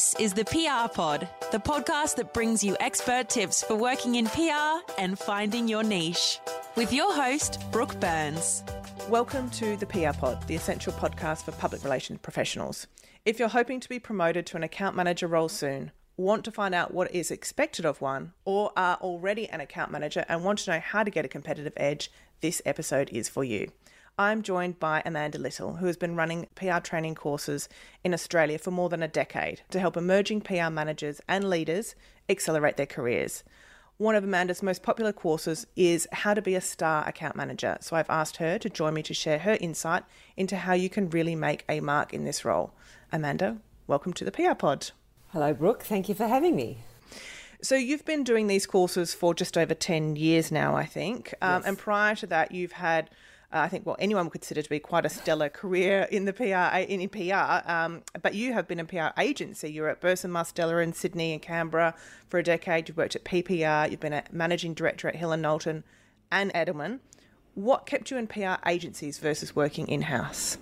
This is the PR Pod, the podcast that brings you expert tips for working in PR and finding your niche. With your host, Brooke Burns. Welcome to the PR Pod, the essential podcast for public relations professionals. If you're hoping to be promoted to an account manager role soon, want to find out what is expected of one, or are already an account manager and want to know how to get a competitive edge, this episode is for you. I'm joined by Amanda Little, who has been running PR training courses in Australia for more than a decade to help emerging PR managers and leaders accelerate their careers. One of Amanda's most popular courses is How to Be a Star Account Manager. So I've asked her to join me to share her insight into how you can really make a mark in this role. Amanda, welcome to the PR Pod. Hello, Brooke. Thank you for having me. So you've been doing these courses for just over 10 years now, I think. Um, Yes. And prior to that, you've had, I think, what anyone would consider to be quite a stellar career in the PR, in PR. Um, but you have been a PR agency. You're at Burson Marsteller in Sydney and Canberra for a decade. You've worked at PPR. You've been a managing director at Hill and Knowlton and Edelman. What kept you in PR agencies versus working in-house?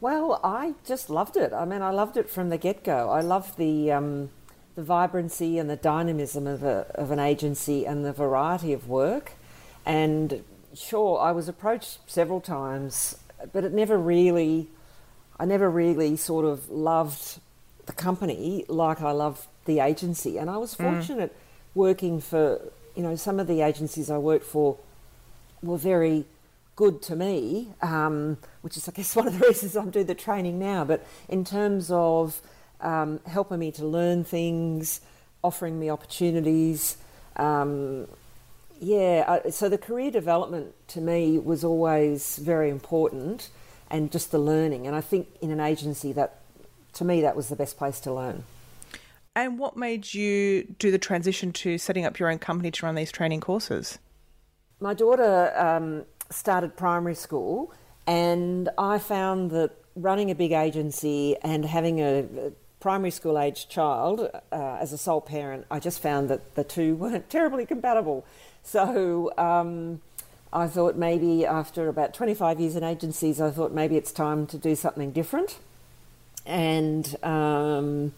Well, I just loved it. I mean, I loved it from the get go. I loved the um, the vibrancy and the dynamism of a, of an agency and the variety of work. And sure, I was approached several times, but it never really, I never really sort of loved the company like I loved the agency. And I was fortunate working for, you know, some of the agencies I worked for were very good to me, um, which is, I guess, one of the reasons I'm doing the training now. But in terms of um, helping me to learn things, offering me opportunities, um, yeah, I, so the career development to me was always very important and just the learning. And I think in an agency that, to me, that was the best place to learn. And what made you do the transition to setting up your own company to run these training courses? My daughter um, started primary school, and I found that running a big agency and having a, a primary school age child uh, as a sole parent, I just found that the two weren't terribly compatible. So um, I thought maybe after about 25 years in agencies, I thought maybe it's time to do something different. And um,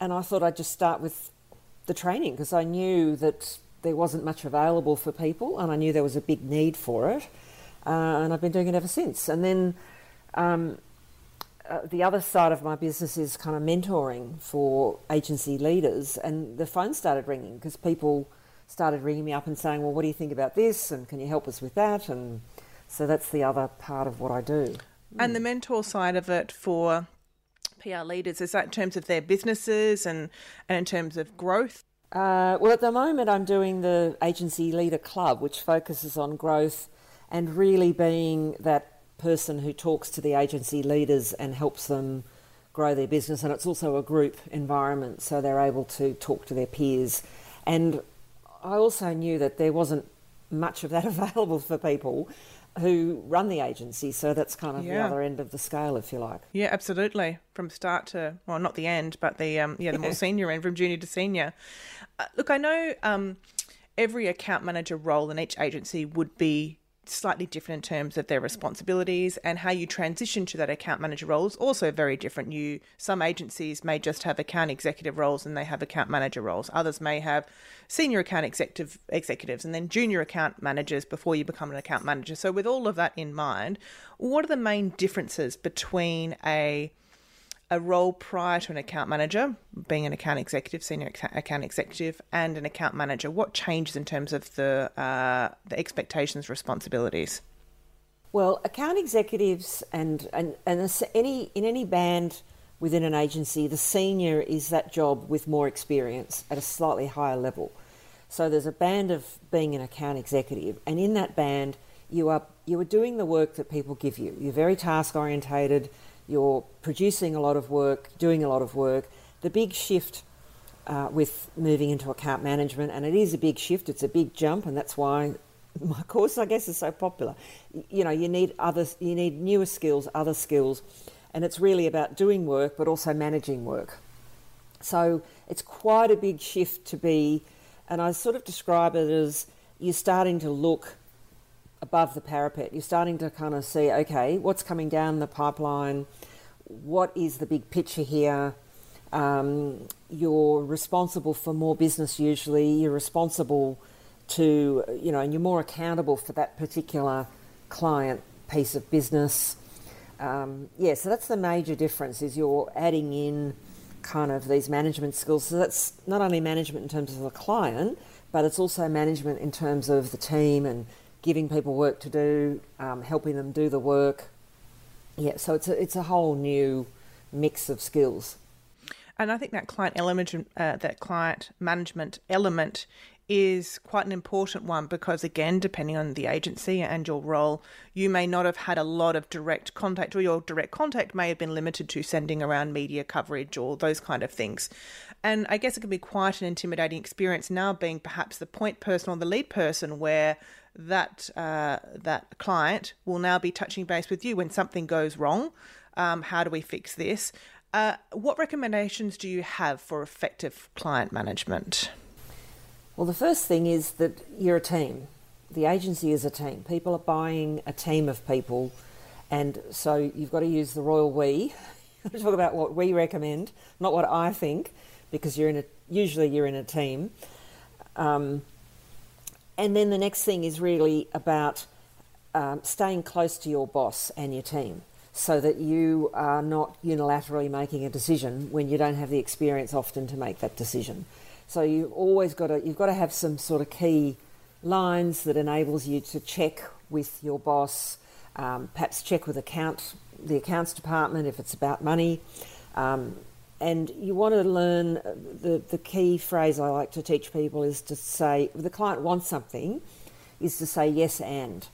and I thought I'd just start with the training because I knew that there wasn't much available for people, and I knew there was a big need for it, uh, and I've been doing it ever since. And then um, uh, the other side of my business is kind of mentoring for agency leaders, and the phone started ringing because people started ringing me up and saying, "Well, what do you think about this? And can you help us with that?" And so that's the other part of what I do. And the mentor side of it for PR leaders, is that in terms of their businesses and, and in terms of growth? Uh, well, at the moment, I'm doing the Agency Leader Club, which focuses on growth and really being that person who talks to the agency leaders and helps them grow their business. And it's also a group environment, so they're able to talk to their peers. And I also knew that there wasn't much of that available for people who run the agency, so that's kind of the other end of the scale, if you like. Yeah, absolutely. From start to well, not the end, but the um, yeah, the more senior end, from junior to senior. Uh, look, I know um, every account manager role in each agency would be slightly different in terms of their responsibilities and how you transition to that account manager role is also very different. You some agencies may just have account executive roles and they have account manager roles. Others may have senior account executive executives and then junior account managers before you become an account manager. So with all of that in mind, what are the main differences between a a role prior to an account manager, being an account executive, senior account executive, and an account manager? What changes in terms of the uh, the expectations, responsibilities? Well, account executives and and and any in any band within an agency, the senior is that job with more experience at a slightly higher level. So there's a band of being an account executive, and in that band, you are you are doing the work that people give you. You're very task orientated. You're producing a lot of work, doing a lot of work. The big shift uh, with moving into account management, and it is a big shift. It's a big jump, and that's why my course, I guess, is so popular. You know, you need other, you need newer skills, other skills, and it's really about doing work, but also managing work. So it's quite a big shift to be, and I sort of describe it as you're starting to look above the parapet. You're starting to kind of see, okay, what's coming down the pipeline? What is the big picture here? Um, you're responsible for more business usually. You're responsible to, you know, and you're more accountable for that particular client piece of business. Um, yeah, so that's the major difference is you're adding in kind of these management skills. So that's not only management in terms of the client, but it's also management in terms of the team and giving people work to do, um, helping them do the work. Yeah, so it's a, it's a whole new mix of skills. And I think that client element, uh, that client management element is quite an important one because, again, depending on the agency and your role, you may not have had a lot of direct contact, or your direct contact may have been limited to sending around media coverage or those kind of things. And I guess it can be quite an intimidating experience now being perhaps the point person or the lead person where that uh, that client will now be touching base with you when something goes wrong. Um, how do we fix this? Uh, what recommendations do you have for effective client management? Well, the first thing is that you're a team. The agency is a team. People are buying a team of people, and so you've got to use the royal we. talk about what we recommend, not what I think, because you're in a usually you're in a team. Um, and then the next thing is really about um, staying close to your boss and your team so that you are not unilaterally making a decision when you don't have the experience often to make that decision. So you've always got to you've got to have some sort of key lines that enables you to check with your boss, um, perhaps check with account the accounts department if it's about money. Um, and you want to learn uh, the, the key phrase I like to teach people is to say, if the client wants something, is to say yes and.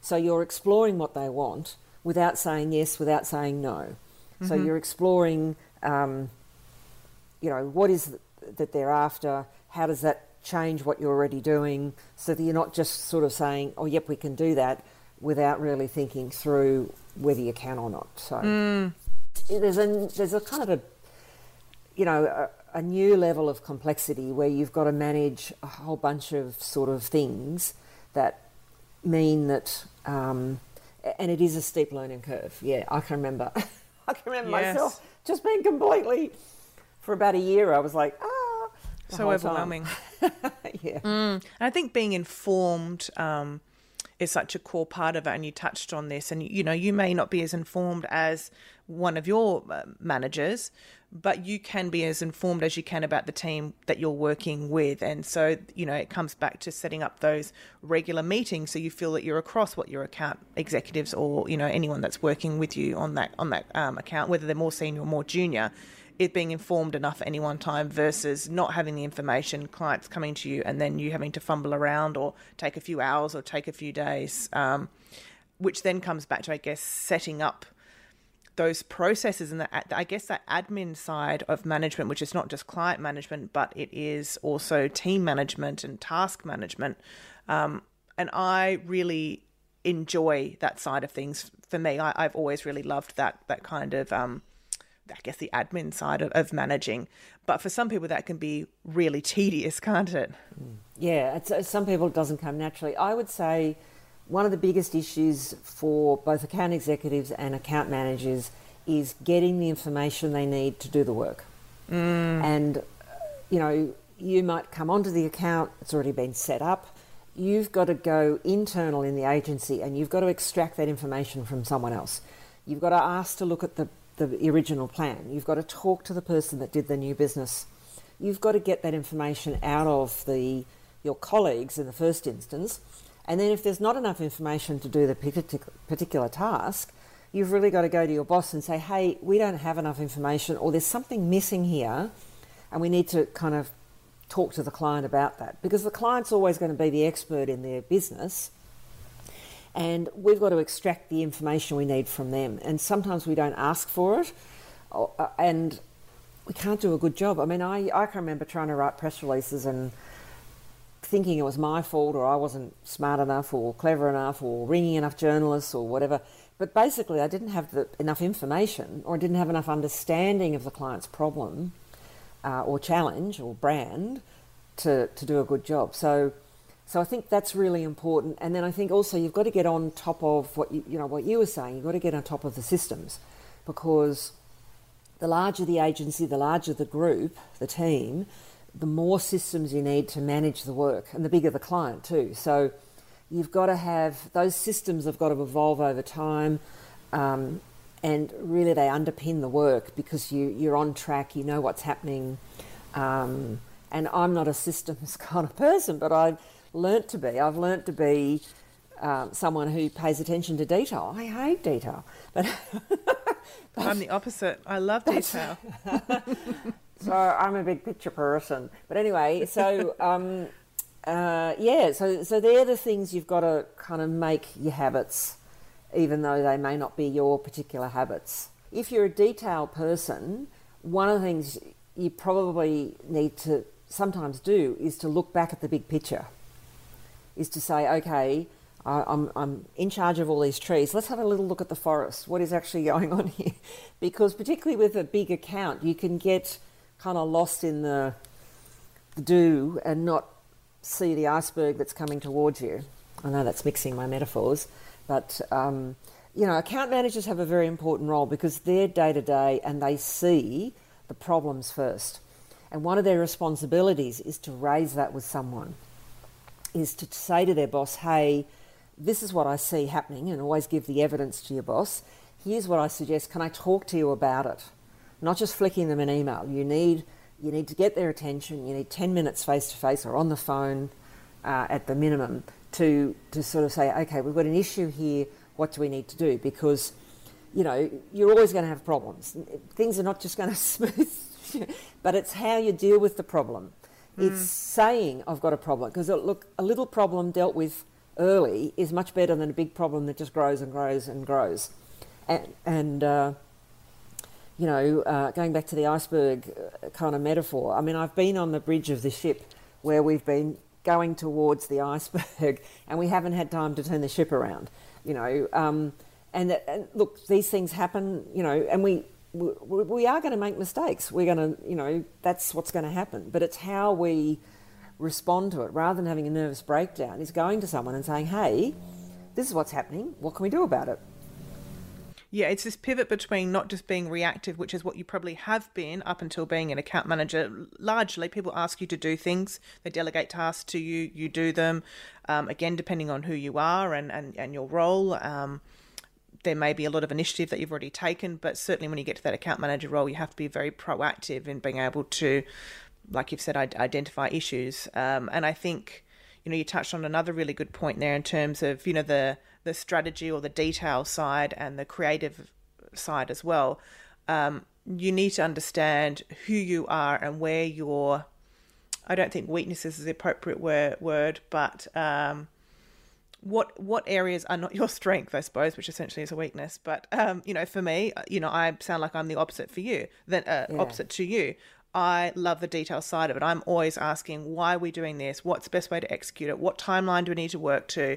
So you're exploring what they want without saying yes, without saying no. Mm-hmm. So you're exploring, um, you know, what is that they're after? How does that change what you're already doing so that you're not just sort of saying, oh, yep, we can do that without really thinking through whether you can or not. So mm. there's, a, there's a kind of a, you know, a, a new level of complexity where you've got to manage a whole bunch of sort of things that mean that, um, and it is a steep learning curve. Yeah, I can remember. I can remember yes. myself just being completely for about a year, I was like, ah, so overwhelming. yeah, mm. and I think being informed. Um, is such a core part of it and you touched on this and you know you may not be as informed as one of your uh, managers but you can be as informed as you can about the team that you're working with. And so you know it comes back to setting up those regular meetings so you feel that you're across what your account executives or you know anyone that's working with you on that on that um, account whether they're more senior or more junior it being informed enough at any one time versus not having the information, clients coming to you and then you having to fumble around or take a few hours or take a few days, um, which then comes back to, I guess, setting up those processes and that I guess that admin side of management, which is not just client management, but it is also team management and task management. Um, and I really enjoy that side of things. For me, I, have always really loved that that kind of um, I guess the admin side of, of managing. But for some people, that can be really tedious, can't it? Yeah, some people it doesn't come naturally. I would say one of the biggest issues for both account executives and account managers is getting the information they need to do the work. Mm. And, uh, you know, you might come onto the account, it's already been set up. You've got to go internal in the agency and you've got to extract that information from someone else. You've got to ask to look at the the original plan. You've got to talk to the person that did the new business. You've got to get that information out of the your colleagues in the first instance. And then if there's not enough information to do the particular task, you've really got to go to your boss and say, "Hey, we don't have enough information or there's something missing here." And we need to kind of talk to the client about that because the client's always going to be the expert in their business and we've got to extract the information we need from them. And sometimes we don't ask for it, uh, and we can't do a good job. I mean, I, I can remember trying to write press releases and thinking it was my fault or I wasn't smart enough or clever enough or ringing enough journalists or whatever. But basically, I didn't have the, enough information or I didn't have enough understanding of the client's problem uh, or challenge or brand to, to do a good job. So so I think that's really important. And then I think also you've got to get on top of what you, you know what you were saying. You've got to get on top of the systems because the larger the agency, the larger the group, the team, the more systems you need to manage the work, and the bigger the client too. So you've got to have those systems have got to evolve over time. Um, and really, they underpin the work because you, you're on track, you know what's happening. Um, and I'm not a systems kind of person, but I've learnt to be. I've learnt to be um, someone who pays attention to detail. I hate detail, but I'm the opposite. I love detail. so I'm a big picture person. But anyway, so um, uh, yeah, so so they're the things you've got to kind of make your habits, even though they may not be your particular habits. If you're a detail person, one of the things you probably need to sometimes do is to look back at the big picture. Is to say, okay, I'm, I'm in charge of all these trees. Let's have a little look at the forest. What is actually going on here? Because particularly with a big account, you can get kind of lost in the, do and not see the iceberg that's coming towards you. I know that's mixing my metaphors, but um, you know, account managers have a very important role because they're day to day and they see the problems first. And one of their responsibilities is to raise that with someone, is to say to their boss, hey, this is what I see happening, and always give the evidence to your boss. Here's what I suggest. Can I talk to you about it? Not just flicking them an email. You need you need to get their attention. You need ten minutes face to face or on the phone, uh, at the minimum, to to sort of say, okay, we've got an issue here. What do we need to do? Because you know you're always going to have problems. Things are not just going to smooth but it's how you deal with the problem. Mm. It's saying, I've got a problem. Because, uh, look, a little problem dealt with early is much better than a big problem that just grows and grows and grows. And, and uh, you know, uh, going back to the iceberg uh, kind of metaphor, I mean, I've been on the bridge of the ship where we've been going towards the iceberg and we haven't had time to turn the ship around, you know. Um, and, and look, these things happen, you know, and we, we, we are going to make mistakes. We're going to, you know, that's what's going to happen. But it's how we respond to it rather than having a nervous breakdown is going to someone and saying, hey, this is what's happening. What can we do about it? Yeah, it's this pivot between not just being reactive, which is what you probably have been up until being an account manager. Largely, people ask you to do things, they delegate tasks to you, you do them. Um, again, depending on who you are and, and, and your role. Um, there may be a lot of initiative that you've already taken, but certainly when you get to that account manager role, you have to be very proactive in being able to, like you've said, identify issues. Um, and I think, you know, you touched on another really good point there in terms of, you know, the the strategy or the detail side and the creative side as well. Um, you need to understand who you are and where your, I don't think weaknesses is the appropriate word, but um, what what areas are not your strength i suppose which essentially is a weakness. But um you know for me uh, you know i sound like i'm the opposite for you then uh, yeah. opposite to you. I love the detail side of it. I'm always asking why are we doing this? What's the best way to execute it? What timeline do we need to work to?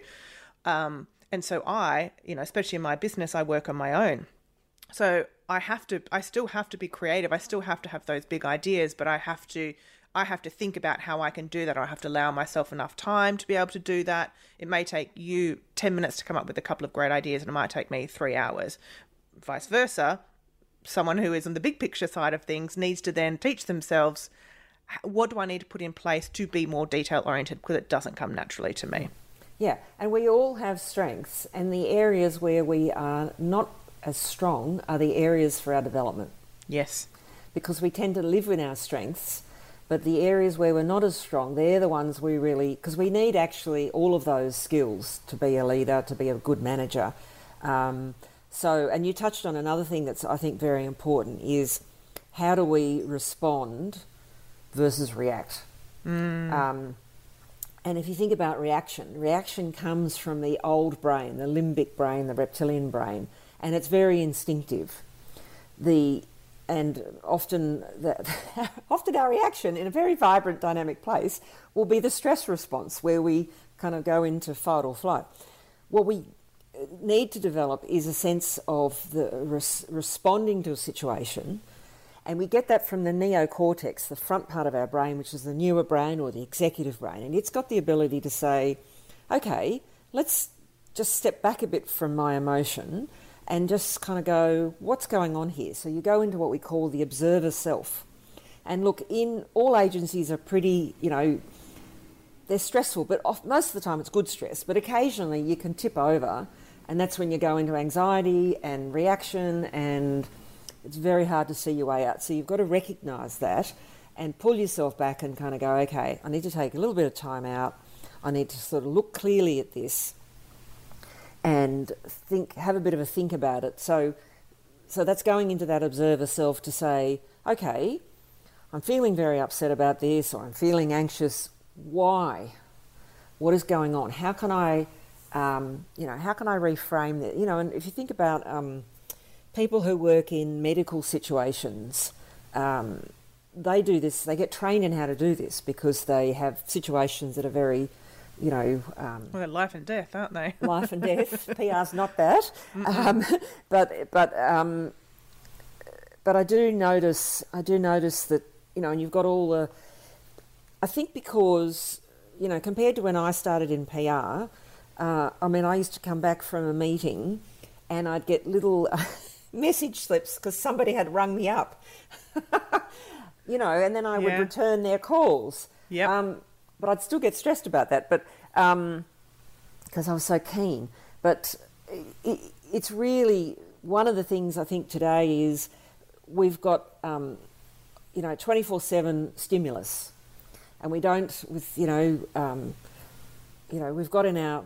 Um and so i you know especially in my business i work on my own so i have to i still have to be creative i still have to have those big ideas but i have to I have to think about how I can do that. I have to allow myself enough time to be able to do that. It may take you 10 minutes to come up with a couple of great ideas, and it might take me three hours. Vice versa, someone who is on the big picture side of things needs to then teach themselves what do I need to put in place to be more detail oriented because it doesn't come naturally to me. Yeah, and we all have strengths, and the areas where we are not as strong are the areas for our development. Yes. Because we tend to live with our strengths but the areas where we're not as strong, they're the ones we really, because we need actually all of those skills to be a leader, to be a good manager. Um, so, and you touched on another thing that's I think very important is how do we respond versus react? Mm. Um, and if you think about reaction, reaction comes from the old brain, the limbic brain, the reptilian brain, and it's very instinctive. The and often the, often our reaction in a very vibrant dynamic place will be the stress response where we kind of go into fight or flight what we need to develop is a sense of the res- responding to a situation and we get that from the neocortex the front part of our brain which is the newer brain or the executive brain and it's got the ability to say okay let's just step back a bit from my emotion and just kind of go, what's going on here? So you go into what we call the observer self. And look, in all agencies are pretty, you know, they're stressful, but off, most of the time it's good stress. But occasionally you can tip over, and that's when you go into anxiety and reaction, and it's very hard to see your way out. So you've got to recognise that and pull yourself back and kind of go, okay, I need to take a little bit of time out. I need to sort of look clearly at this and think, have a bit of a think about it. So, so that's going into that observer self to say, okay, I'm feeling very upset about this, or I'm feeling anxious. Why? What is going on? How can I, um, you know, how can I reframe that? You know, and if you think about um, people who work in medical situations, um, they do this. They get trained in how to do this because they have situations that are very you know, um, well, life and death, aren't they? life and death. PR's not that, um, but but um, but I do notice I do notice that you know, and you've got all the. I think because you know, compared to when I started in PR, uh, I mean, I used to come back from a meeting, and I'd get little message slips because somebody had rung me up. you know, and then I would return their calls. Yeah. Um, but I'd still get stressed about that. But um because um, I was so keen. But it, it's really one of the things I think today is we've got um, you know twenty four seven stimulus, and we don't with you know um, you know we've got in our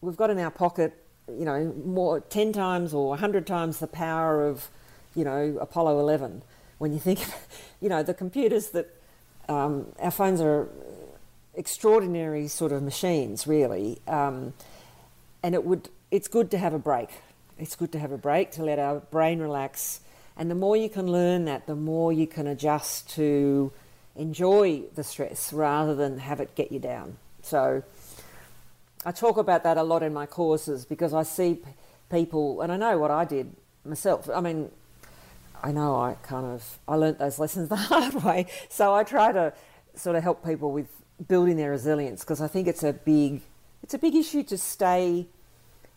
we've got in our pocket you know more ten times or hundred times the power of you know Apollo eleven. When you think, you know, the computers that um, our phones are extraordinary sort of machines, really. Um, and it would, it's good to have a break. It's good to have a break to let our brain relax. And the more you can learn that, the more you can adjust to enjoy the stress rather than have it get you down. So I talk about that a lot in my courses because I see p- people, and I know what I did myself. I mean, I know I kind of I learnt those lessons the hard way, so I try to sort of help people with building their resilience because I think it's a big it's a big issue to stay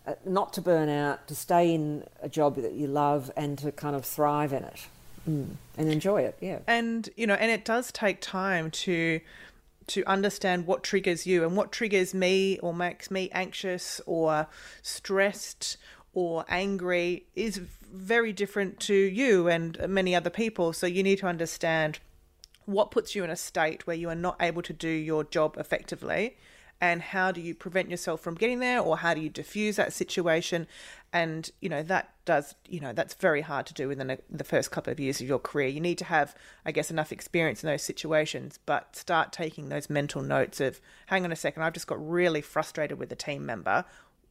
uh, not to burn out to stay in a job that you love and to kind of thrive in it mm. and enjoy it yeah and you know and it does take time to to understand what triggers you and what triggers me or makes me anxious or stressed or angry is very different to you and many other people. So you need to understand what puts you in a state where you are not able to do your job effectively and how do you prevent yourself from getting there or how do you diffuse that situation? And you know that does you know that's very hard to do within a, the first couple of years of your career. You need to have i guess enough experience in those situations but start taking those mental notes of hang on a second i've just got really frustrated with a team member.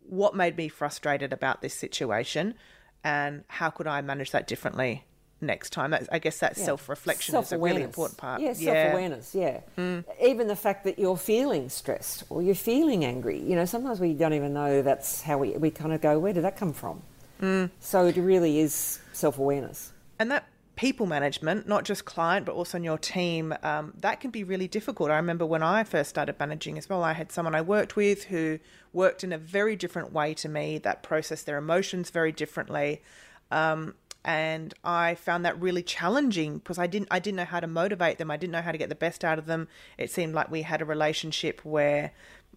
What made me frustrated about this situation? And how could i manage that differently next time. That's, I guess that yeah. self reflection is a really important part. Yeah, self awareness. Yeah, mm. even the fact that you're feeling stressed or you're feeling angry. You know, sometimes we don't even know that's how we we kind of go. Where did that come from? Mm. So it really is self awareness. And that people management, not just client, but also in your team, um, that can be really difficult. I remember when I first started managing as well, I had someone I worked with who worked in a very different way to me, that processed their emotions very differently. Um, and I found that really challenging because I didn't I didn't know how to motivate them. I didn't know how to get the best out of them. It seemed like we had a relationship where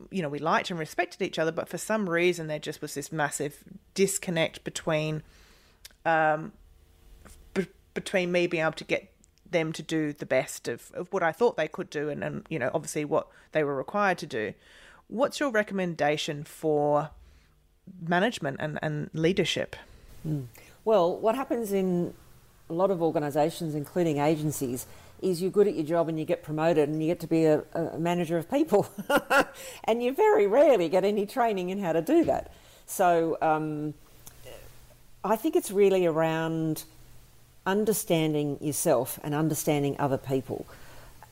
you know we liked and respected each other, but for some reason there just was this massive disconnect between um, b- between me being able to get them to do the best of, of what I thought they could do and, and you know obviously what they were required to do. What's your recommendation for management and, and leadership? Mm. Well, what happens in a lot of organisations, including agencies, is you're good at your job and you get promoted and you get to be a, a manager of people. and you very rarely get any training in how to do that. So um, I think it's really around understanding yourself and understanding other people.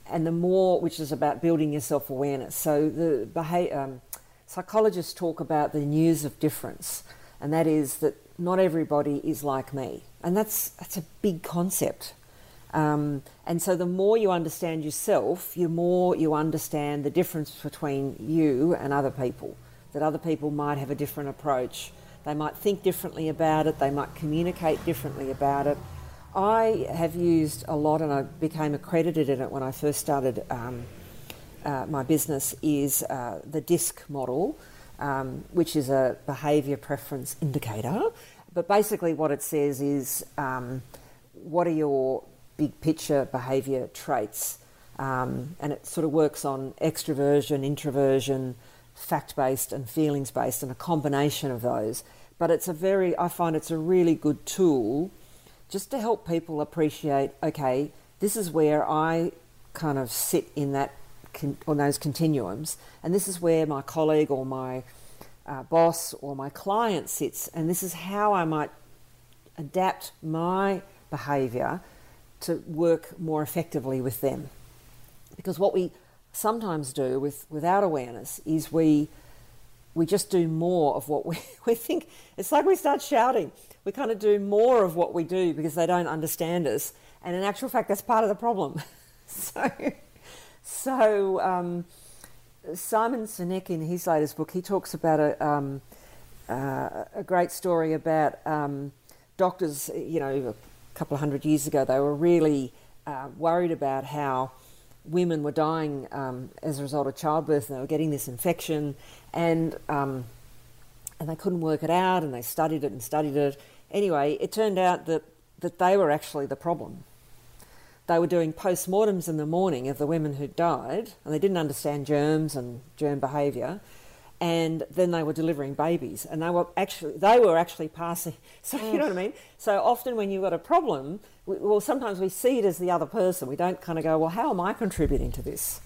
And the more, which is about building your self awareness. So the behavior, um, psychologists talk about the news of difference, and that is that not everybody is like me. And that's, that's a big concept. Um, and so the more you understand yourself, the more you understand the difference between you and other people. That other people might have a different approach. they might think differently about it, they might communicate differently about it. I have used a lot, and I became accredited in it when I first started um, uh, my business, is uh, the DISC model, um, which is a behaviour preference indicator. But basically, what it says is um, what are your big picture behaviour traits? Um, and it sort of works on extroversion, introversion, fact based, and feelings based, and a combination of those. But it's a very, I find it's a really good tool just to help people appreciate okay, this is where I kind of sit in that on those continuums, and this is where my colleague or my uh, boss or my client sits, and this is how I might adapt my behaviour to work more effectively with them. Because what we sometimes do with, without awareness is we we just do more of what we, we think. It's like we start shouting. We kind of do more of what we do because they don't understand us. And in actual fact, that's part of the problem. so, so um, Simon Sinek in his latest book, he talks about a, um, uh, a great story about um, doctors, you know, a couple of hundred years ago, they were really uh, worried about how women were dying um, as a result of childbirth and they were getting this infection and um, and they couldn't work it out and they studied it and studied it. Anyway, it turned out that, that they were actually the problem. They were doing postmortems in the morning of the women who died and they didn't understand germs and germ behaviour and then they were delivering babies and they were actually they were actually passing so you know what i mean? So often when you've got a problem we, well sometimes we see it as the other person. We don't kind of go well how am i contributing to this?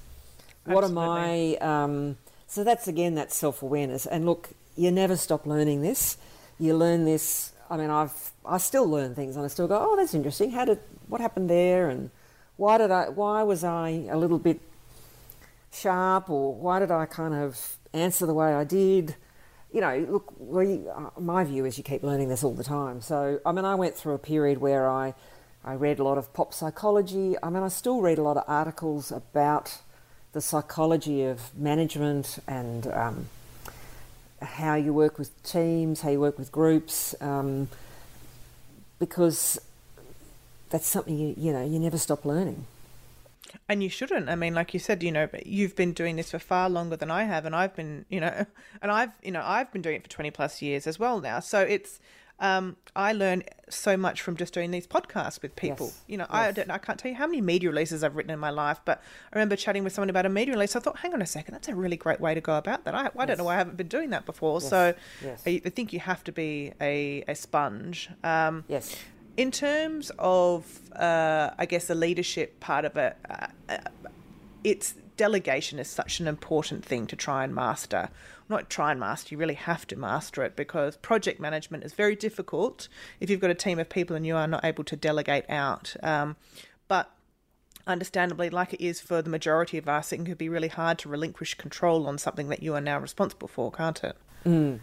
What am i um, so that's again that self-awareness. And look you never stop learning this. You learn this i mean i've i still learn things and i still go oh that's interesting. How did what happened there and why did i why was i a little bit sharp or why did i kind of answer the way I did. You know, look, we, uh, my view is you keep learning this all the time. So, I mean, I went through a period where I, I read a lot of pop psychology. I mean, I still read a lot of articles about the psychology of management and um, how you work with teams, how you work with groups, um, because that's something you, you know you never stop learning. And you shouldn't. I mean, like you said, you know, you've been doing this for far longer than I have, and I've been, you know, and I've, you know, I've been doing it for twenty plus years as well now. So it's, um, I learn so much from just doing these podcasts with people. Yes. You know, yes. I don't, I can't tell you how many media releases I've written in my life, but I remember chatting with someone about a media release. I thought, hang on a second, that's a really great way to go about that. I, I yes. don't know why I haven't been doing that before. So I, I, think you have to be a, a sponge. Um, yes in terms of, uh, I guess, the leadership part of it, uh, uh, it's delegation is such an important thing to try and master. Not try and master, you really have to master it because project management is very difficult if you've got a team of people and you are not able to delegate out. Um, but understandably, like it is for the majority of us, it can be really hard to relinquish control on something that you are now responsible for, can't it? Mm.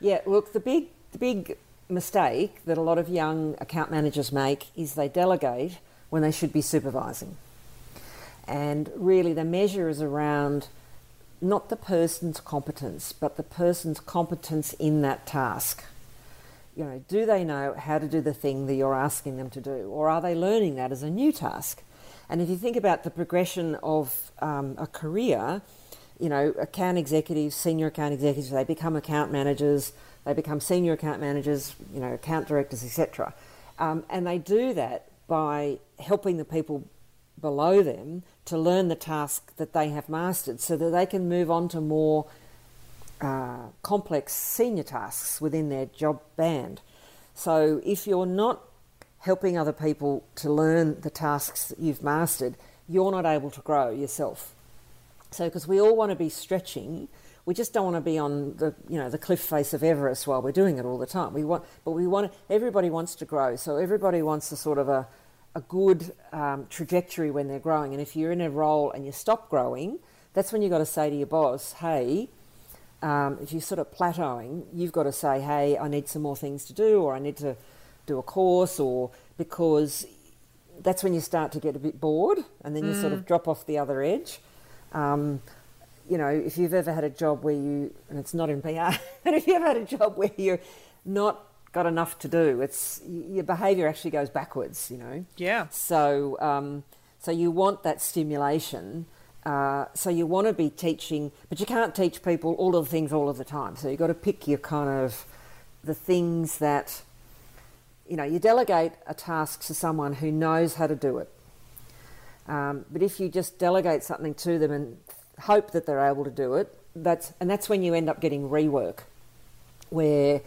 Yeah, look, the big, the big mistake that a lot of young account managers make is they delegate when they should be supervising. And really, the measure is around not the person's competence, but the person's competence in that task. You know, do they know how to do the thing that you're asking them to do, or are they learning that as a new task? And if you think about the progression of um, a career, you know, account executives, senior account executives, they become account managers, they become senior account managers, you know, account directors, etc. Um, and they do that by helping the people below them to learn the task that they have mastered so that they can move on to more uh, complex senior tasks within their job band. So if you're not helping other people to learn the tasks that you've mastered, you're not able to grow yourself. So, because we all want to be stretching we just don't want to be on the you know the cliff face of Everest while we're doing it all the time. We want, but we want everybody wants to grow, so everybody wants a sort of a a good um, trajectory when they're growing. And if you're in a role and you stop growing, that's when you've got to say to your boss, "Hey." Um, if you're sort of plateauing, you've got to say, "Hey, I need some more things to do, or I need to do a course, or because that's when you start to get a bit bored, and then you sort of mm. drop off the other edge." Um, you know, if you've ever had a job where you, and it's not in PR, but if you've ever had a job where you're not got enough to do. It's your behaviour actually goes backwards, you know. Yeah. So, um, so you want that stimulation. Uh, so you want to be teaching, but you can't teach people all of the things all of the time. So you've got to pick your kind of the things that, you know, you delegate a task to someone who knows how to do it. Um, but if you just delegate something to them and hope that they're able to do it, that's and that's when you end up getting rework, where,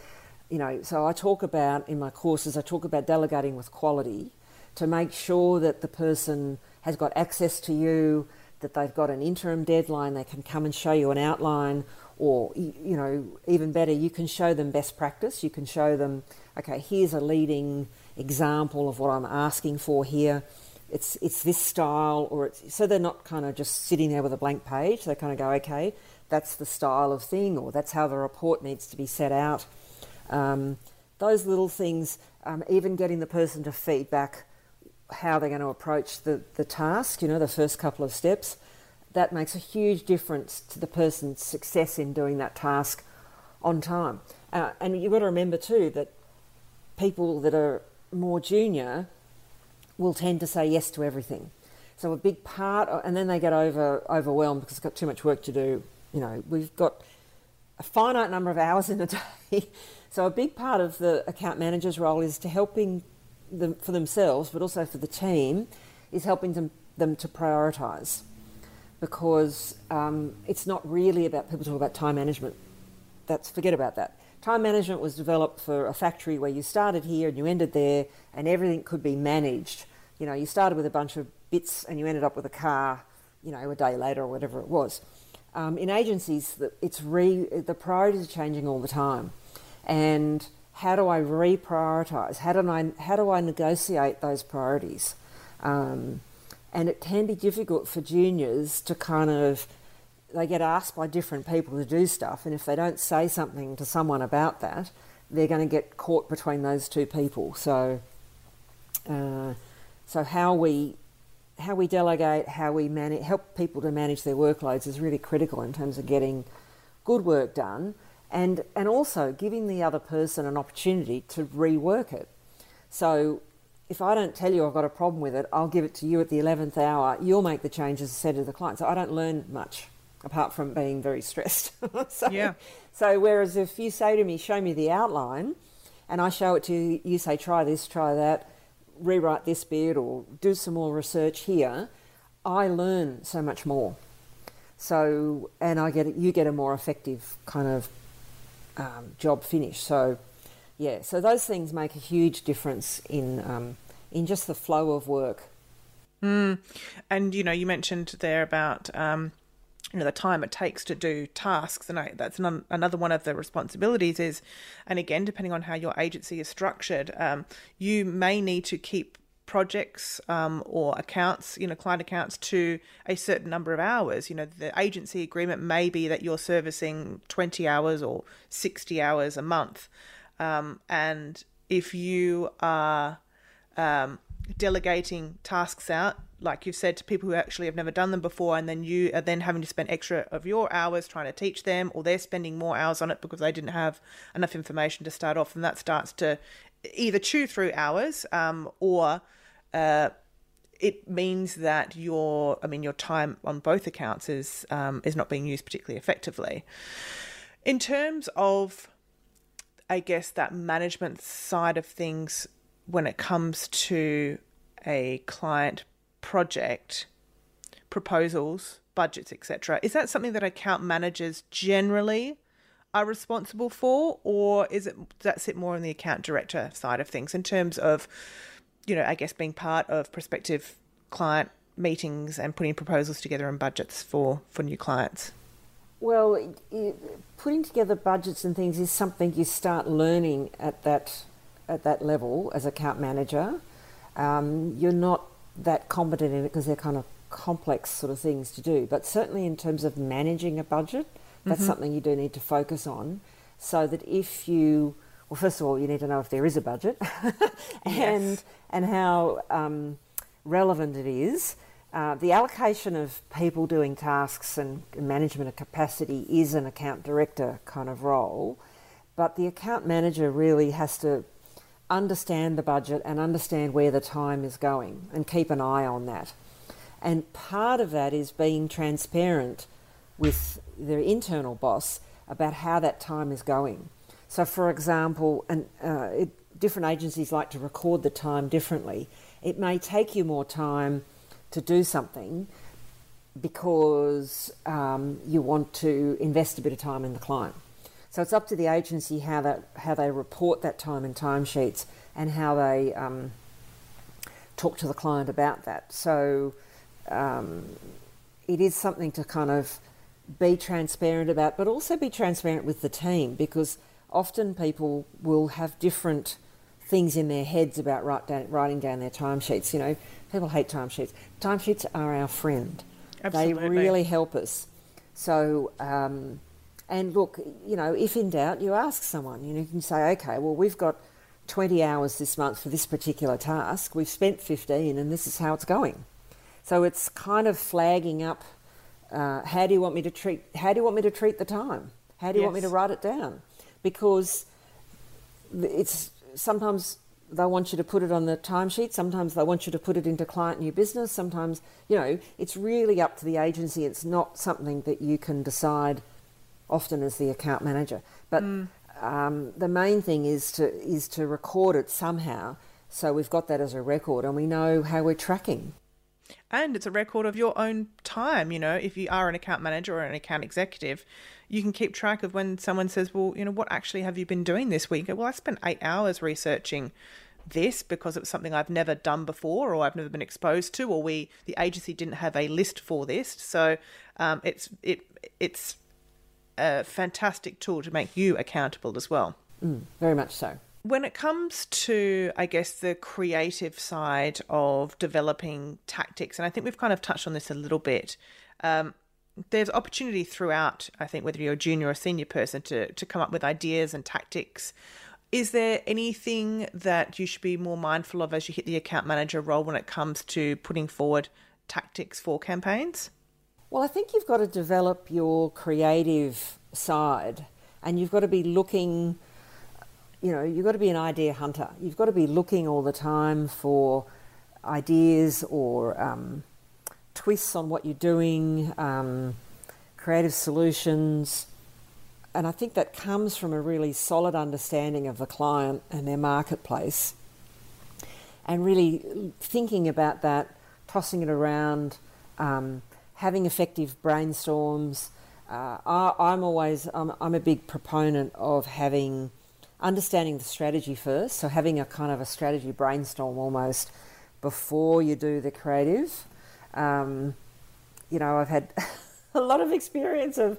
you know, so I talk about in my courses, I talk about delegating with quality to make sure that the person has got access to you, that they've got an interim deadline, they can come and show you an outline, or you know, even better, you can show them best practice. You can show them, okay, here's a leading example of what I'm asking for here. It's it's this style, or it's so they're not kind of just sitting there with a blank page. They kind of go, okay, that's the style of thing, or that's how the report needs to be set out. Um, those little things, um, even getting the person to feedback how they're going to approach the, the task, you know, the first couple of steps, that makes a huge difference to the person's success in doing that task on time. Uh, and you've got to remember too that people that are more junior will tend to say yes to everything. So a big part, and then they get over overwhelmed because they've got too much work to do. You know, we've got a finite number of hours in a day. So a big part of the account manager's role is to helping them for themselves, but also for the team, is helping them, them to prioritise. Because um, it's not really about people talk about time management. That's forget about that. Time management was developed for a factory where you started here and you ended there, and everything could be managed. You know, you started with a bunch of bits and you ended up with a car, you know, a day later or whatever it was. Um, in agencies, it's re, the priorities are changing all the time, and how do I reprioritize? How do I how do I negotiate those priorities? Um, and it can be difficult for juniors to kind of they get asked by different people to do stuff, and if they don't say something to someone about that, they're going to get caught between those two people. So, uh, so how we how we delegate, how we manage, help people to manage their workloads is really critical in terms of getting good work done and, and also giving the other person an opportunity to rework it. So if I don't tell you I've got a problem with it, I'll give it to you at the 11th hour. You'll make the changes said to the client. So I don't learn much apart from being very stressed. so, yeah. So whereas if you say to me, show me the outline, and I show it to you, you say, try this, try that, rewrite this bit, or do some more research here, I learn so much more. So, and I get you get a more effective kind of um, job finish. So, yeah, so those things make a huge difference in um, in just the flow of work. Mm. And you know, you mentioned there about um, you know the time it takes to do tasks, and I, that's another one of the responsibilities. Is, and again, depending on how your agency is structured, um, you may need to keep projects um, or accounts, you know, client accounts to a certain number of hours. You know, the agency agreement may be that you're servicing 20 hours or 60 hours a month. Um, and if you are um, delegating tasks out, like you've said, to people who actually have never done them before, and then you are then having to spend extra of your hours trying to teach them, or they're spending more hours on it because they didn't have enough information to start off, and that starts to either chew through hours um, or uh, it means that your I mean your time on both accounts is um, is not being used particularly effectively. In terms of I guess that management side of things when it comes to a client project proposals budgets etc is that something that account managers generally are responsible for, or is it does that sit more on the account director side of things in terms of, you know, I guess being part of prospective client meetings and putting proposals together and budgets for for new clients? Well, it, putting together budgets and things is something you start learning at that at that level as account manager. Um, you're not that competent in it because they're kind of complex sort of things to do. But certainly in terms of managing a budget, that's mm-hmm. something you do need to focus on so that if you, well, first of all, you need to know if there is a budget and, yes. and how um, relevant it is. Uh, the allocation of people doing tasks and management of capacity is an account director kind of role. but the account manager really has to understand the budget and understand where the time is going and keep an eye on that. And part of that is being transparent with their internal boss about how that time is going. So, for example, and uh, it, different agencies like to record the time differently. It may take you more time to do something because um, you want to invest a bit of time in the client. So it's up to the agency how that how they report that time in timesheets and how they um, talk to the client about that. So um, it is something to kind of be transparent about, but also be transparent with the team because often people will have different things in their heads about write down, writing down their timesheets. You know, people hate timesheets. Timesheets are our friend. Absolutely. They really help us. So, um, and look, you know, if in doubt, you ask someone. You know, you can say, okay, well, we've got 20 hours this month for this particular task. We've spent 15, and this is how it's going. So it's kind of flagging up. Uh, how do you want me to treat? How do you want me to treat the time? How do you yes. want me to write it down? Because it's sometimes they want you to put it on the timesheet. Sometimes they want you to put it into client new business. Sometimes, you know, it's really up to the agency. It's not something that you can decide often as the account manager. But mm. um, the main thing is to is to record it somehow, so we've got that as a record and we know how we're tracking. And it's a record of your own time. You know, if you are an account manager or an account executive, you can keep track of when someone says, "Well, you know, what actually have you been doing this week?" Well, I spent eight hours researching this because it was something I've never done before or I've never been exposed to, or we the agency didn't have a list for this. So um, it's it it's a fantastic tool to make you accountable as well. Mm, very much so. When it comes to, I guess, the creative side of developing tactics, and I think we've kind of touched on this a little bit, um, there's opportunity throughout, I think, whether you're a junior or senior person, to, to come up with ideas and tactics. Is there anything that you should be more mindful of as you hit the account manager role when it comes to putting forward tactics for campaigns? Well, I think you've got to develop your creative side and you've got to be looking, you know, you've got to be an idea hunter. You've got to be looking all the time for ideas or um, twists on what you're doing, um, creative solutions. And I think that comes from a really solid understanding of the client and their marketplace. And really thinking about that, tossing it around, um, having effective brainstorms. Uh, I, am always I'm, I'm, a big proponent of having understanding the strategy first, so having a kind of a strategy brainstorm almost before you do the creative. Um, you know, I've had a lot of experience of,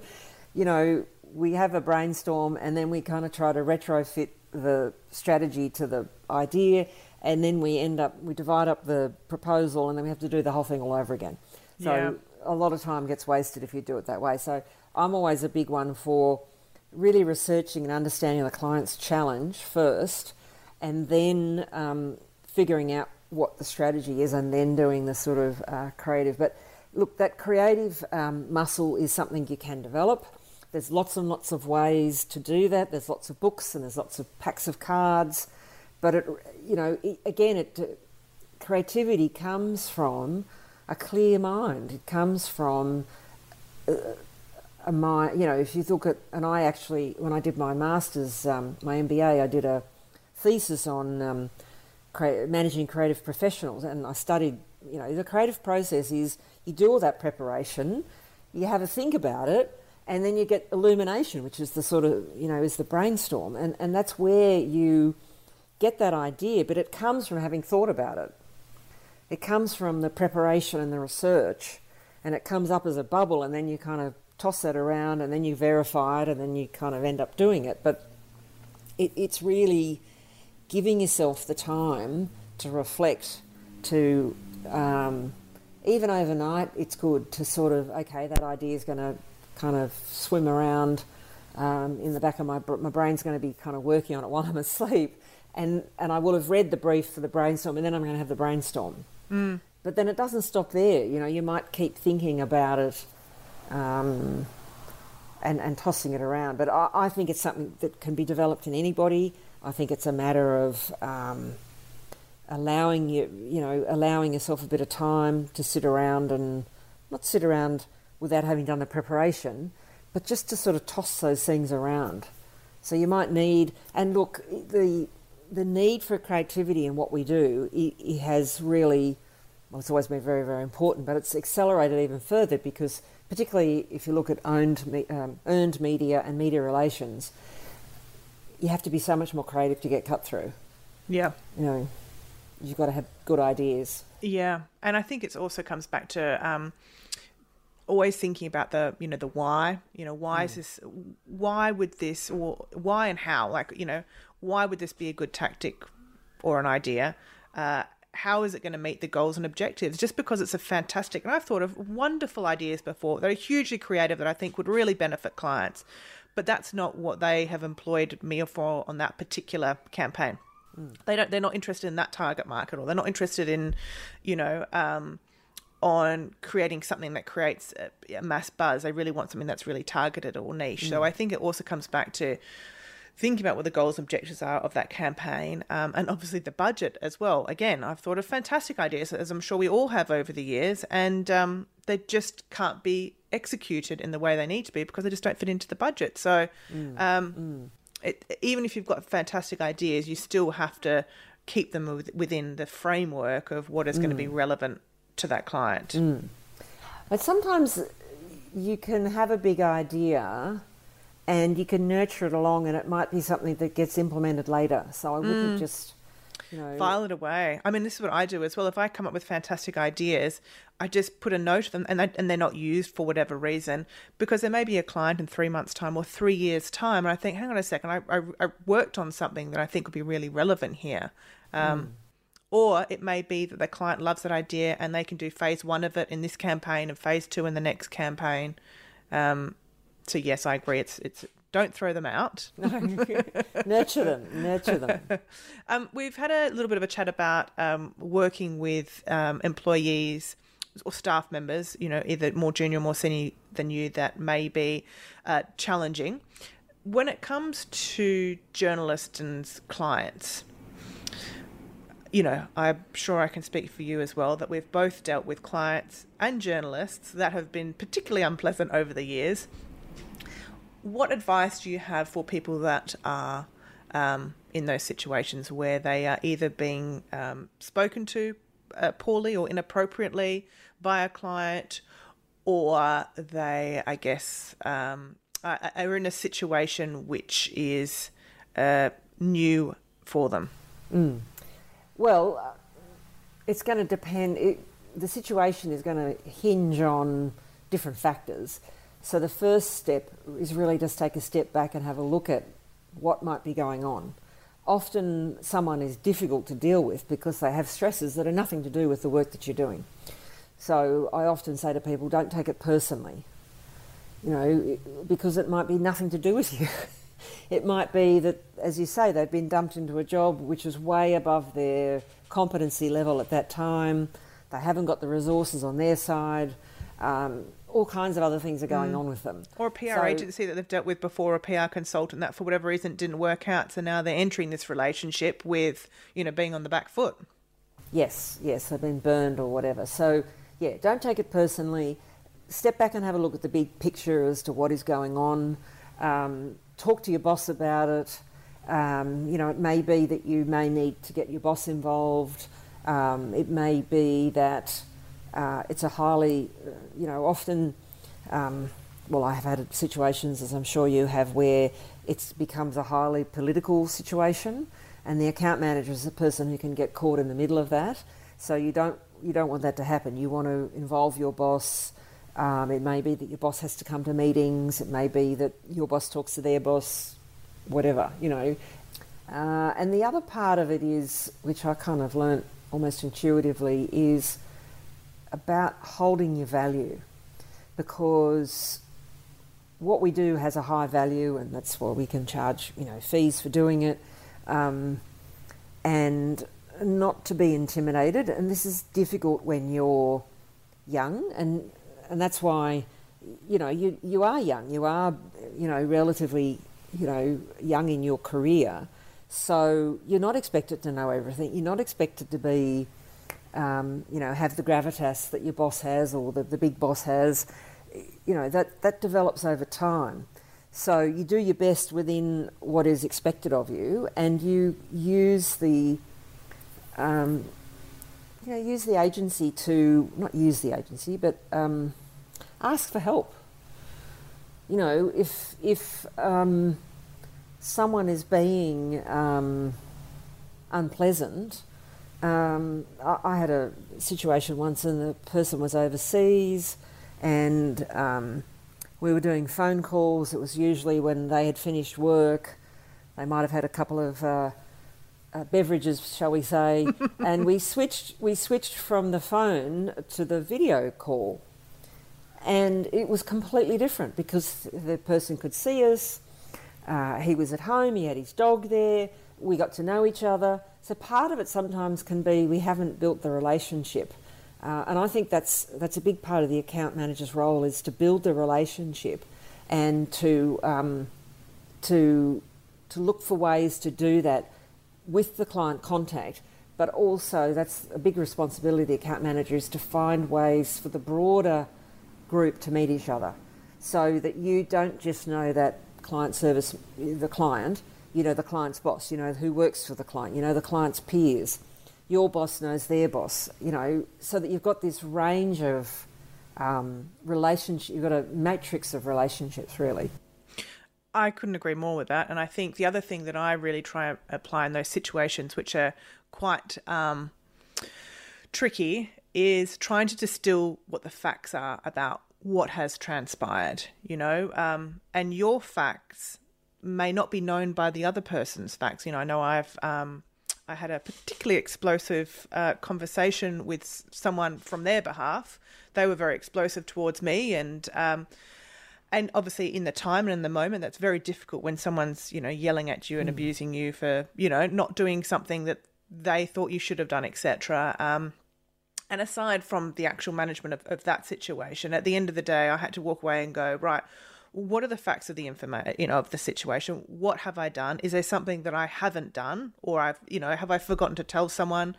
you know, we have a brainstorm and then we kind of try to retrofit the strategy to the idea, and then we end up we divide up the proposal, and then we have to do the whole thing all over again. So a lot of time gets wasted if you do it that way. So I'm always a big one for really researching and understanding the client's challenge first, and then um, figuring out what the strategy is, and then doing the sort of uh, creative. But look, that creative um, muscle is something you can develop. There's lots and lots of ways to do that. There's lots of books and there's lots of packs of cards. But it, you know, it, again, it creativity comes from a clear mind. It comes from uh, a mind, you know, if you look at, and I actually, when I did my master's, um, my MBA, I did a thesis on um, cre- managing creative professionals, and I studied, you know, the creative process is you do all that preparation, you have a think about it, and then you get illumination, which is the sort of, you know, is the brainstorm. And, and that's where you get that idea, but it comes from having thought about it. It comes from the preparation and the research, and it comes up as a bubble, and then you kind of toss that around, and then you verify it, and then you kind of end up doing it. But it, it's really giving yourself the time to reflect, to um, even overnight, it's good to sort of, okay, that idea is going to kind of swim around um, in the back of my, my brain's going to be kind of working on it while I'm asleep. And, and I will have read the brief for the brainstorm, and then I'm going to have the brainstorm. Mm. But then it doesn't stop there. You know, you might keep thinking about it, um, and, and tossing it around. But I, I think it's something that can be developed in anybody. I think it's a matter of um, allowing you, you know, allowing yourself a bit of time to sit around and not sit around without having done the preparation, but just to sort of toss those things around. So you might need, and look, the the need for creativity in what we do it, it has really, well, it's always been very, very important, but it's accelerated even further because, particularly if you look at owned, um, earned media and media relations, you have to be so much more creative to get cut through. Yeah. You know, you've got to have good ideas. Yeah, and I think it also comes back to um, always thinking about the you know the why. You know, why mm. is this? Why would this? Or why and how? Like you know, why would this be a good tactic or an idea? Uh, how is it going to meet the goals and objectives? Just because it's a fantastic, and I've thought of wonderful ideas before that are hugely creative that I think would really benefit clients, but that's not what they have employed me for on that particular campaign. Mm. They don't. They're not interested in that target market, or they're not interested in, you know, um, on creating something that creates a, a, mass buzz. They really want something that's really targeted or niche. Mm. So I think it also comes back to thinking about what the goals and objectives are of that campaign um, and obviously the budget as well. Again, I've thought of fantastic ideas, as I'm sure we all have over the years, and um, they just can't be executed in the way they need to be because they just don't fit into the budget. So, mm. Um, mm. It, even if you've got fantastic ideas, you still have to keep them within the framework of what is mm. going to be relevant to that client. Mm. But sometimes you can have a big idea and you can nurture it along and it might be something that gets implemented later. So I wouldn't mm. just you know, file it away. I mean, this is what I do as well. If I come up with fantastic ideas, I just put a note of them, and they, and they're not used for whatever reason because there may be a client in three months' time or three years' time, and I think, hang on a second, I, I, I worked on something that I think would be really relevant here. Um, mm. Or it may be that the client loves that idea and they can do phase one of it in this campaign and phase two in the next campaign. Um, so yes, I agree. It's it's don't throw them out. nurture them. Nurture them. Um, we've had a little bit of a chat about um, working with um, employees or staff members. You know, either more junior, or more senior than you, that may be uh, challenging. When it comes to journalists and clients, you know, I'm sure I can speak for you as well that we've both dealt with clients and journalists that have been particularly unpleasant over the years. What advice do you have for people that are um, in those situations where they are either being um, spoken to uh, poorly or inappropriately by a client, or they, I guess, um, are in a situation which is uh, new for them? Mm. Well, uh, it's going to depend. It, the situation is going to hinge on different factors. So the first step is really just take a step back and have a look at what might be going on. Often someone is difficult to deal with because they have stresses that are nothing to do with the work that you're doing. So I often say to people, don't take it personally, you know, because it might be nothing to do with you. It might be that, as you say, they've been dumped into a job which is way above their competency level at that time. They haven't got the resources on their side. Um, all kinds of other things are going mm. on with them. Or a PR so, agency that they've dealt with before, a PR consultant that for whatever reason didn't work out. So now they're entering this relationship with, you know, being on the back foot. Yes, yes, they've been burned or whatever. So, yeah, don't take it personally. Step back and have a look at the big picture as to what is going on. Um, talk to your boss about it. Um, you know, it may be that you may need to get your boss involved. Um, it may be that uh, it's a highly, uh, you know, often, um, well, I have had situations, as I'm sure you have, where it becomes a highly political situation, and the account manager is the person who can get caught in the middle of that. So you don't you don't want that to happen. You want to involve your boss um, it may be that your boss has to come to meetings. It may be that your boss talks to their boss, whatever, you know. Uh, and the other part of it is, which I kind of learnt almost intuitively, is about holding your value. Because what we do has a high value, and that's why we can charge, you know, fees for doing it. Um, and not to be intimidated. And this is difficult when you're young and and that's why you know, you, you are young, you are, you know, relatively, you know, young in your career. So you're not expected to know everything. You're not expected to be, um, you know, have the gravitas that your boss has or the, the big boss has. You know, that, that develops over time. So you do your best within what is expected of you and you use the, um, you know, use the agency to, not use the agency, but um, ask for help. You know, if, if, um, someone is being um, unpleasant, um, I, I, had a situation once and the person was overseas and um, we were doing phone calls. It was usually when they had finished work. They might have had a couple of uh, uh, beverages, shall we say, and we switched. We switched from the phone to the video call, and it was completely different because the person could see us uh, he was at home, he had his dog there, we got to know each other. So part of it sometimes can be we haven't built the relationship. Uh, and I think that's, that's a big part of the account manager's role is to build the relationship and to, um, to, to look for ways to do that with the client contact. But also, that's a big responsibility of the account manager is to find ways for the broader group to meet each other so that you don't just know that client service, the client, you know the client's boss, you know who works for the client, you know the client's peers. Your boss knows their boss, you know, so that you've got this range of um, relationship. You've got a matrix of relationships, really. I couldn't agree more with that. And I think the other thing that I really try to apply in those situations, which are quite um, tricky, is trying to distill what the facts are about what has transpired, you know, um, and your facts may not be known by the other person's facts. You know, I know I've um, I had a particularly explosive uh, conversation with someone from their behalf. They were very explosive towards me, and um, and obviously in the time and in the moment, that's very difficult when someone's you know yelling at you and mm. abusing you for you know not doing something that they thought you should have done, etc. Um, and aside from the actual management of, of that situation, at the end of the day, I had to walk away and go, right, what are the facts of the information, you know, of the situation? What have I done? Is there something that I haven't done, or I've, you know, have I forgotten to tell someone?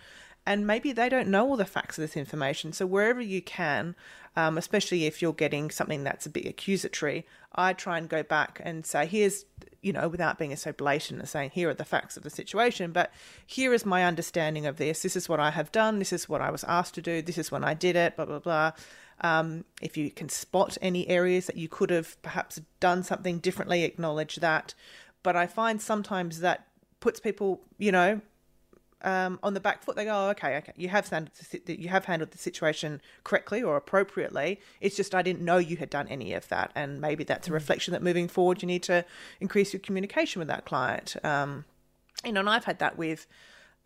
And maybe they don't know all the facts of this information. So wherever you can, um, especially if you're getting something that's a bit accusatory, I try and go back and say, here's you know, without being so blatant and saying, here are the facts of the situation, but here is my understanding of this. This is what I have done. This is what I was asked to do. This is when I did it, blah, blah, blah. Um, if you can spot any areas that you could have perhaps done something differently, acknowledge that. But I find sometimes that puts people, you know, um, on the back foot. They go, oh, okay, okay, you have handled the, you have handled the situation correctly or appropriately. It's just I didn't know you had done any of that, and maybe that's a mm. reflection that moving forward you need to increase your communication with that client. Um, you know, and I've had that with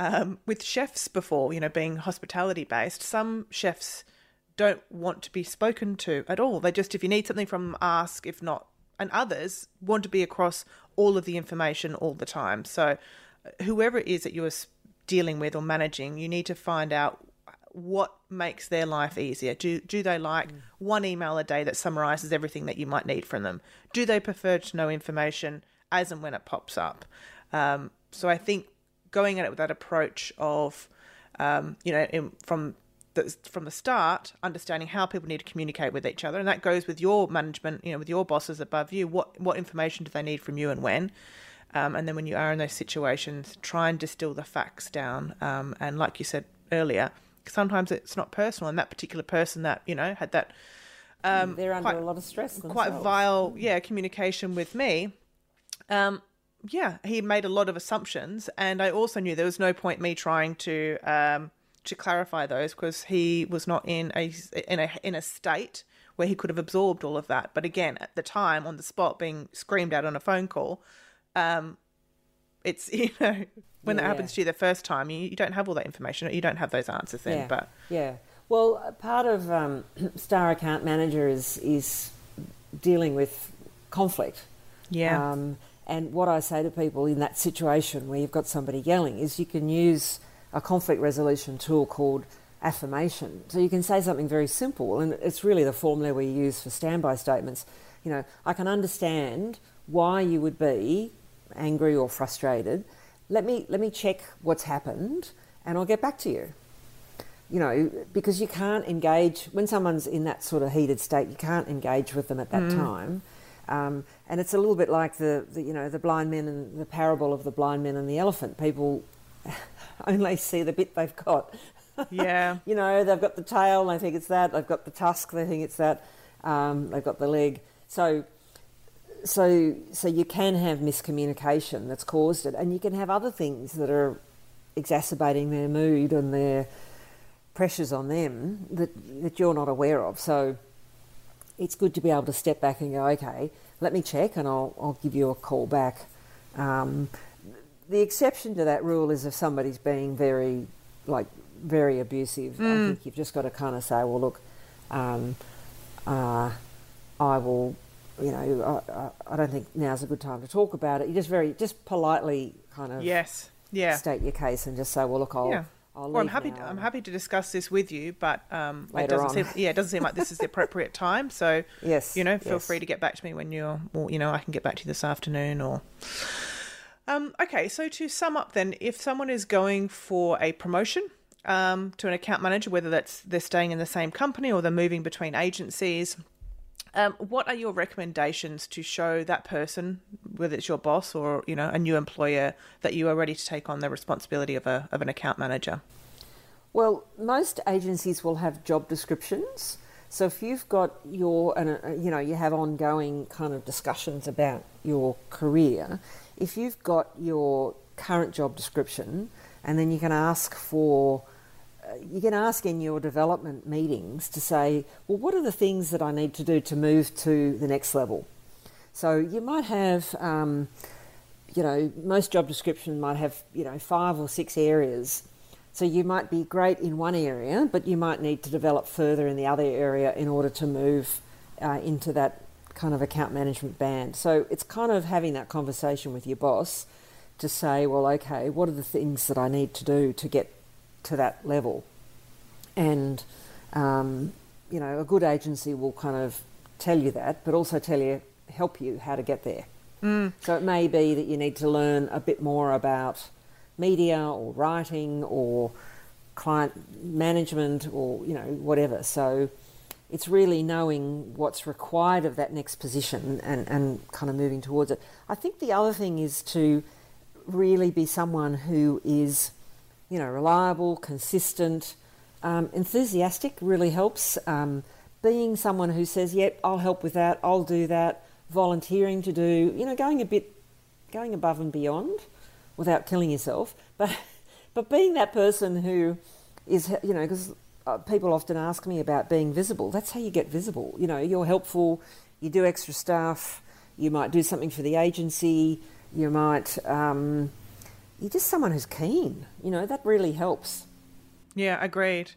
um, with chefs before. You know, being hospitality based, some chefs don't want to be spoken to at all. They just, if you need something from them, ask. If not, and others want to be across all of the information all the time. So, uh, whoever it is that you're dealing with or managing, you need to find out what makes their life easier. Do do they like mm. one email a day that summarizes everything that you might need from them? Do they prefer to know information as and when it pops up? Um, so I think going at it with that approach of, um, you know, in, from the, from the start, understanding how people need to communicate with each other, and that goes with your management, you know, with your bosses above you. What what information do they need from you and when? Um, and then when you are in those situations, try and distill the facts down. Um, and like you said earlier, sometimes it's not personal, and that particular person that you know had that um, they're under quite, a lot of stress, themselves. quite vile, yeah, communication with me. Um, yeah, he made a lot of assumptions, and I also knew there was no point me trying to um, to clarify those because he was not in a in a in a state where he could have absorbed all of that. But again, at the time, on the spot, being screamed at on a phone call, um, it's you know when yeah, that happens to you the first time, you, you don't have all that information, you don't have those answers then. Yeah, but yeah, well, part of um, Star Account Manager is is dealing with conflict. Yeah. Um, and what I say to people in that situation where you've got somebody yelling is you can use a conflict resolution tool called affirmation. So you can say something very simple, and it's really the formula we use for standby statements. You know, I can understand why you would be angry or frustrated. Let me let me check what's happened, and I'll get back to you. You know, because you can't engage when someone's in that sort of heated state. You can't engage with them at that time. Um, and it's a little bit like the, the, you know, the blind men and the parable of the blind men and the elephant. People only see the bit they've got. Yeah. you know, they've got the tail, they think it's that. They've got the tusk, they think it's that. Um, they've got the leg. So, so, so you can have miscommunication that's caused it, and you can have other things that are exacerbating their mood and their pressures on them that that you're not aware of. So, it's good to be able to step back and go, okay, let me check, and I'll I'll give you a call back. Um, the exception to that rule is if somebody's being very, like, very abusive. I think you've just got to kind of say, well, look, um, uh, I will, you know, I, I, don't think now's a good time to talk about it. You just very, just politely kind of Yes. Yeah. state your case and just say, well, look, I'll, Yeah. I'll Well, I'm happy. I'm happy to discuss this with you, but um, it doesn't on. seem. Yeah, it doesn't seem like this is the appropriate time. So, Yes, you know, feel yes. free to get back to me when you're. Or, you know, I can get back to you this afternoon. Or, um, okay. So to sum up, then, if someone is going for a promotion um, to an account manager, whether that's they're staying in the same company or they're moving between agencies. Um, what are your recommendations to show that person, whether it's your boss or you know a new employer, that you are ready to take on the responsibility of a of an account manager? Well, most agencies will have job descriptions. So if you've got your, and uh, you know, you have ongoing kind of discussions about your career, if you've got your current job description, and then you can ask for, you can ask in your development meetings to say, well, what are the things that I need to do to move to the next level? So you might have, um, you know, most job descriptions might have, you know, five or six areas. So you might be great in one area, but you might need to develop further in the other area in order to move uh, into that kind of account management band. So it's kind of having that conversation with your boss to say, well, okay, what are the things that I need to do to get to that level? And, um, you know, a good agency will kind of tell you that, but also tell you, help you how to get there. So it may be that you need to learn a bit more about media or writing or client management or you know whatever. So it's really knowing what's required of that next position and, and kind of moving towards it. I think the other thing is to really be someone who is, you know, reliable, consistent, um, enthusiastic really helps. Um, being someone who says, "Yep, I'll help with that. I'll do that." Volunteering to do, you know, going a bit, going above and beyond, without killing yourself. But, but being that person who is, you know, because uh, people often ask me about being visible. That's how you get visible. You know, you're helpful. You do extra stuff. You might do something for the agency. You might. Um, you're just someone who's keen. You know, that really helps. Yeah, agreed.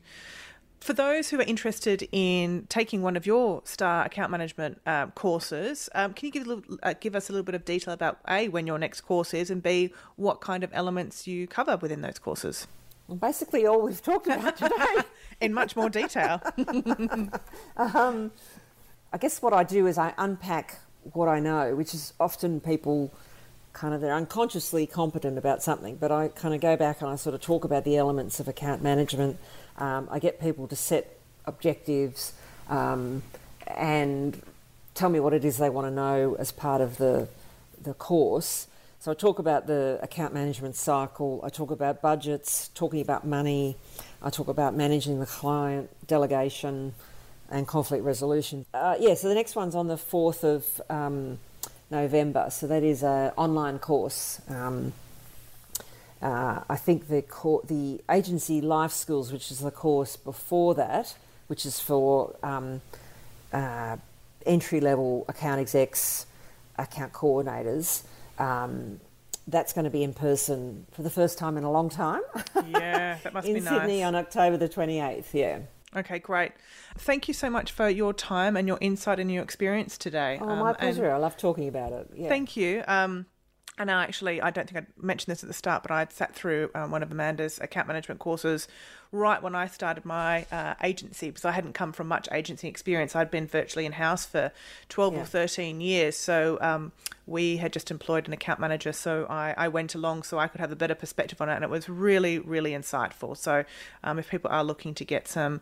For those who are interested in taking one of your Star account management um, courses, um, can you give, a little, uh, give us a little bit of detail about A, when your next course is, and B, what kind of elements you cover within those courses? Well, basically, all we've talked about today. In much more detail. Um, I guess what I do is I unpack what I know, which is often people kind of they're unconsciously competent about something, but I kind of go back and I sort of talk about the elements of account management. Um, I get people to set objectives um, and tell me what it is they want to know as part of the the course. So I talk about the account management cycle. I talk about budgets, talking about money. I talk about managing the client, delegation, and conflict resolution. Uh, yeah, so the next one's on the 4th of um, November. So that is an online course. Um, uh, I think the cor- the agency life skills, which is the course before that, which is for um, uh, entry level account execs, account coordinators. Um, that's going to be in person for the first time in a long time yeah, that must be. in be Sydney on October the 28th. Yeah. Okay, great. Thank you so much for your time and your insight and your experience today. Oh, Um, my pleasure. I love talking about it. Yeah. Thank you. Um, and I actually, I don't think I mentioned this at the start, but I'd sat through um, one of Amanda's account management courses right when I started my uh, agency because I hadn't come from much agency experience. I'd been virtually in house for 12 yeah. or 13 years. So um, we had just employed an account manager. So I, I, went along so I could have a better perspective on it. And it was really, really insightful. So um, if people are looking to get some,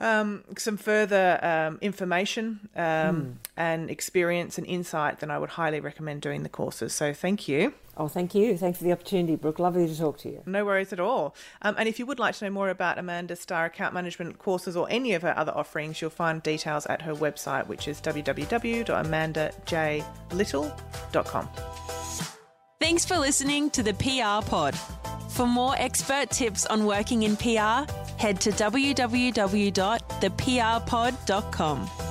um, some further um, information um, mm. and experience and insight, then I would highly recommend doing the courses. So thank you. Oh, thank you. Thanks for the opportunity, Brooke. Lovely to talk to you. No worries at all. Um, and if you would like to know more about Amanda Star account management courses or any of her other offerings, you'll find details at her website, which is www.amandajlittle.com. Thanks for listening to the PR Pod. For more expert tips on working in PR, head to www.theprpod.com.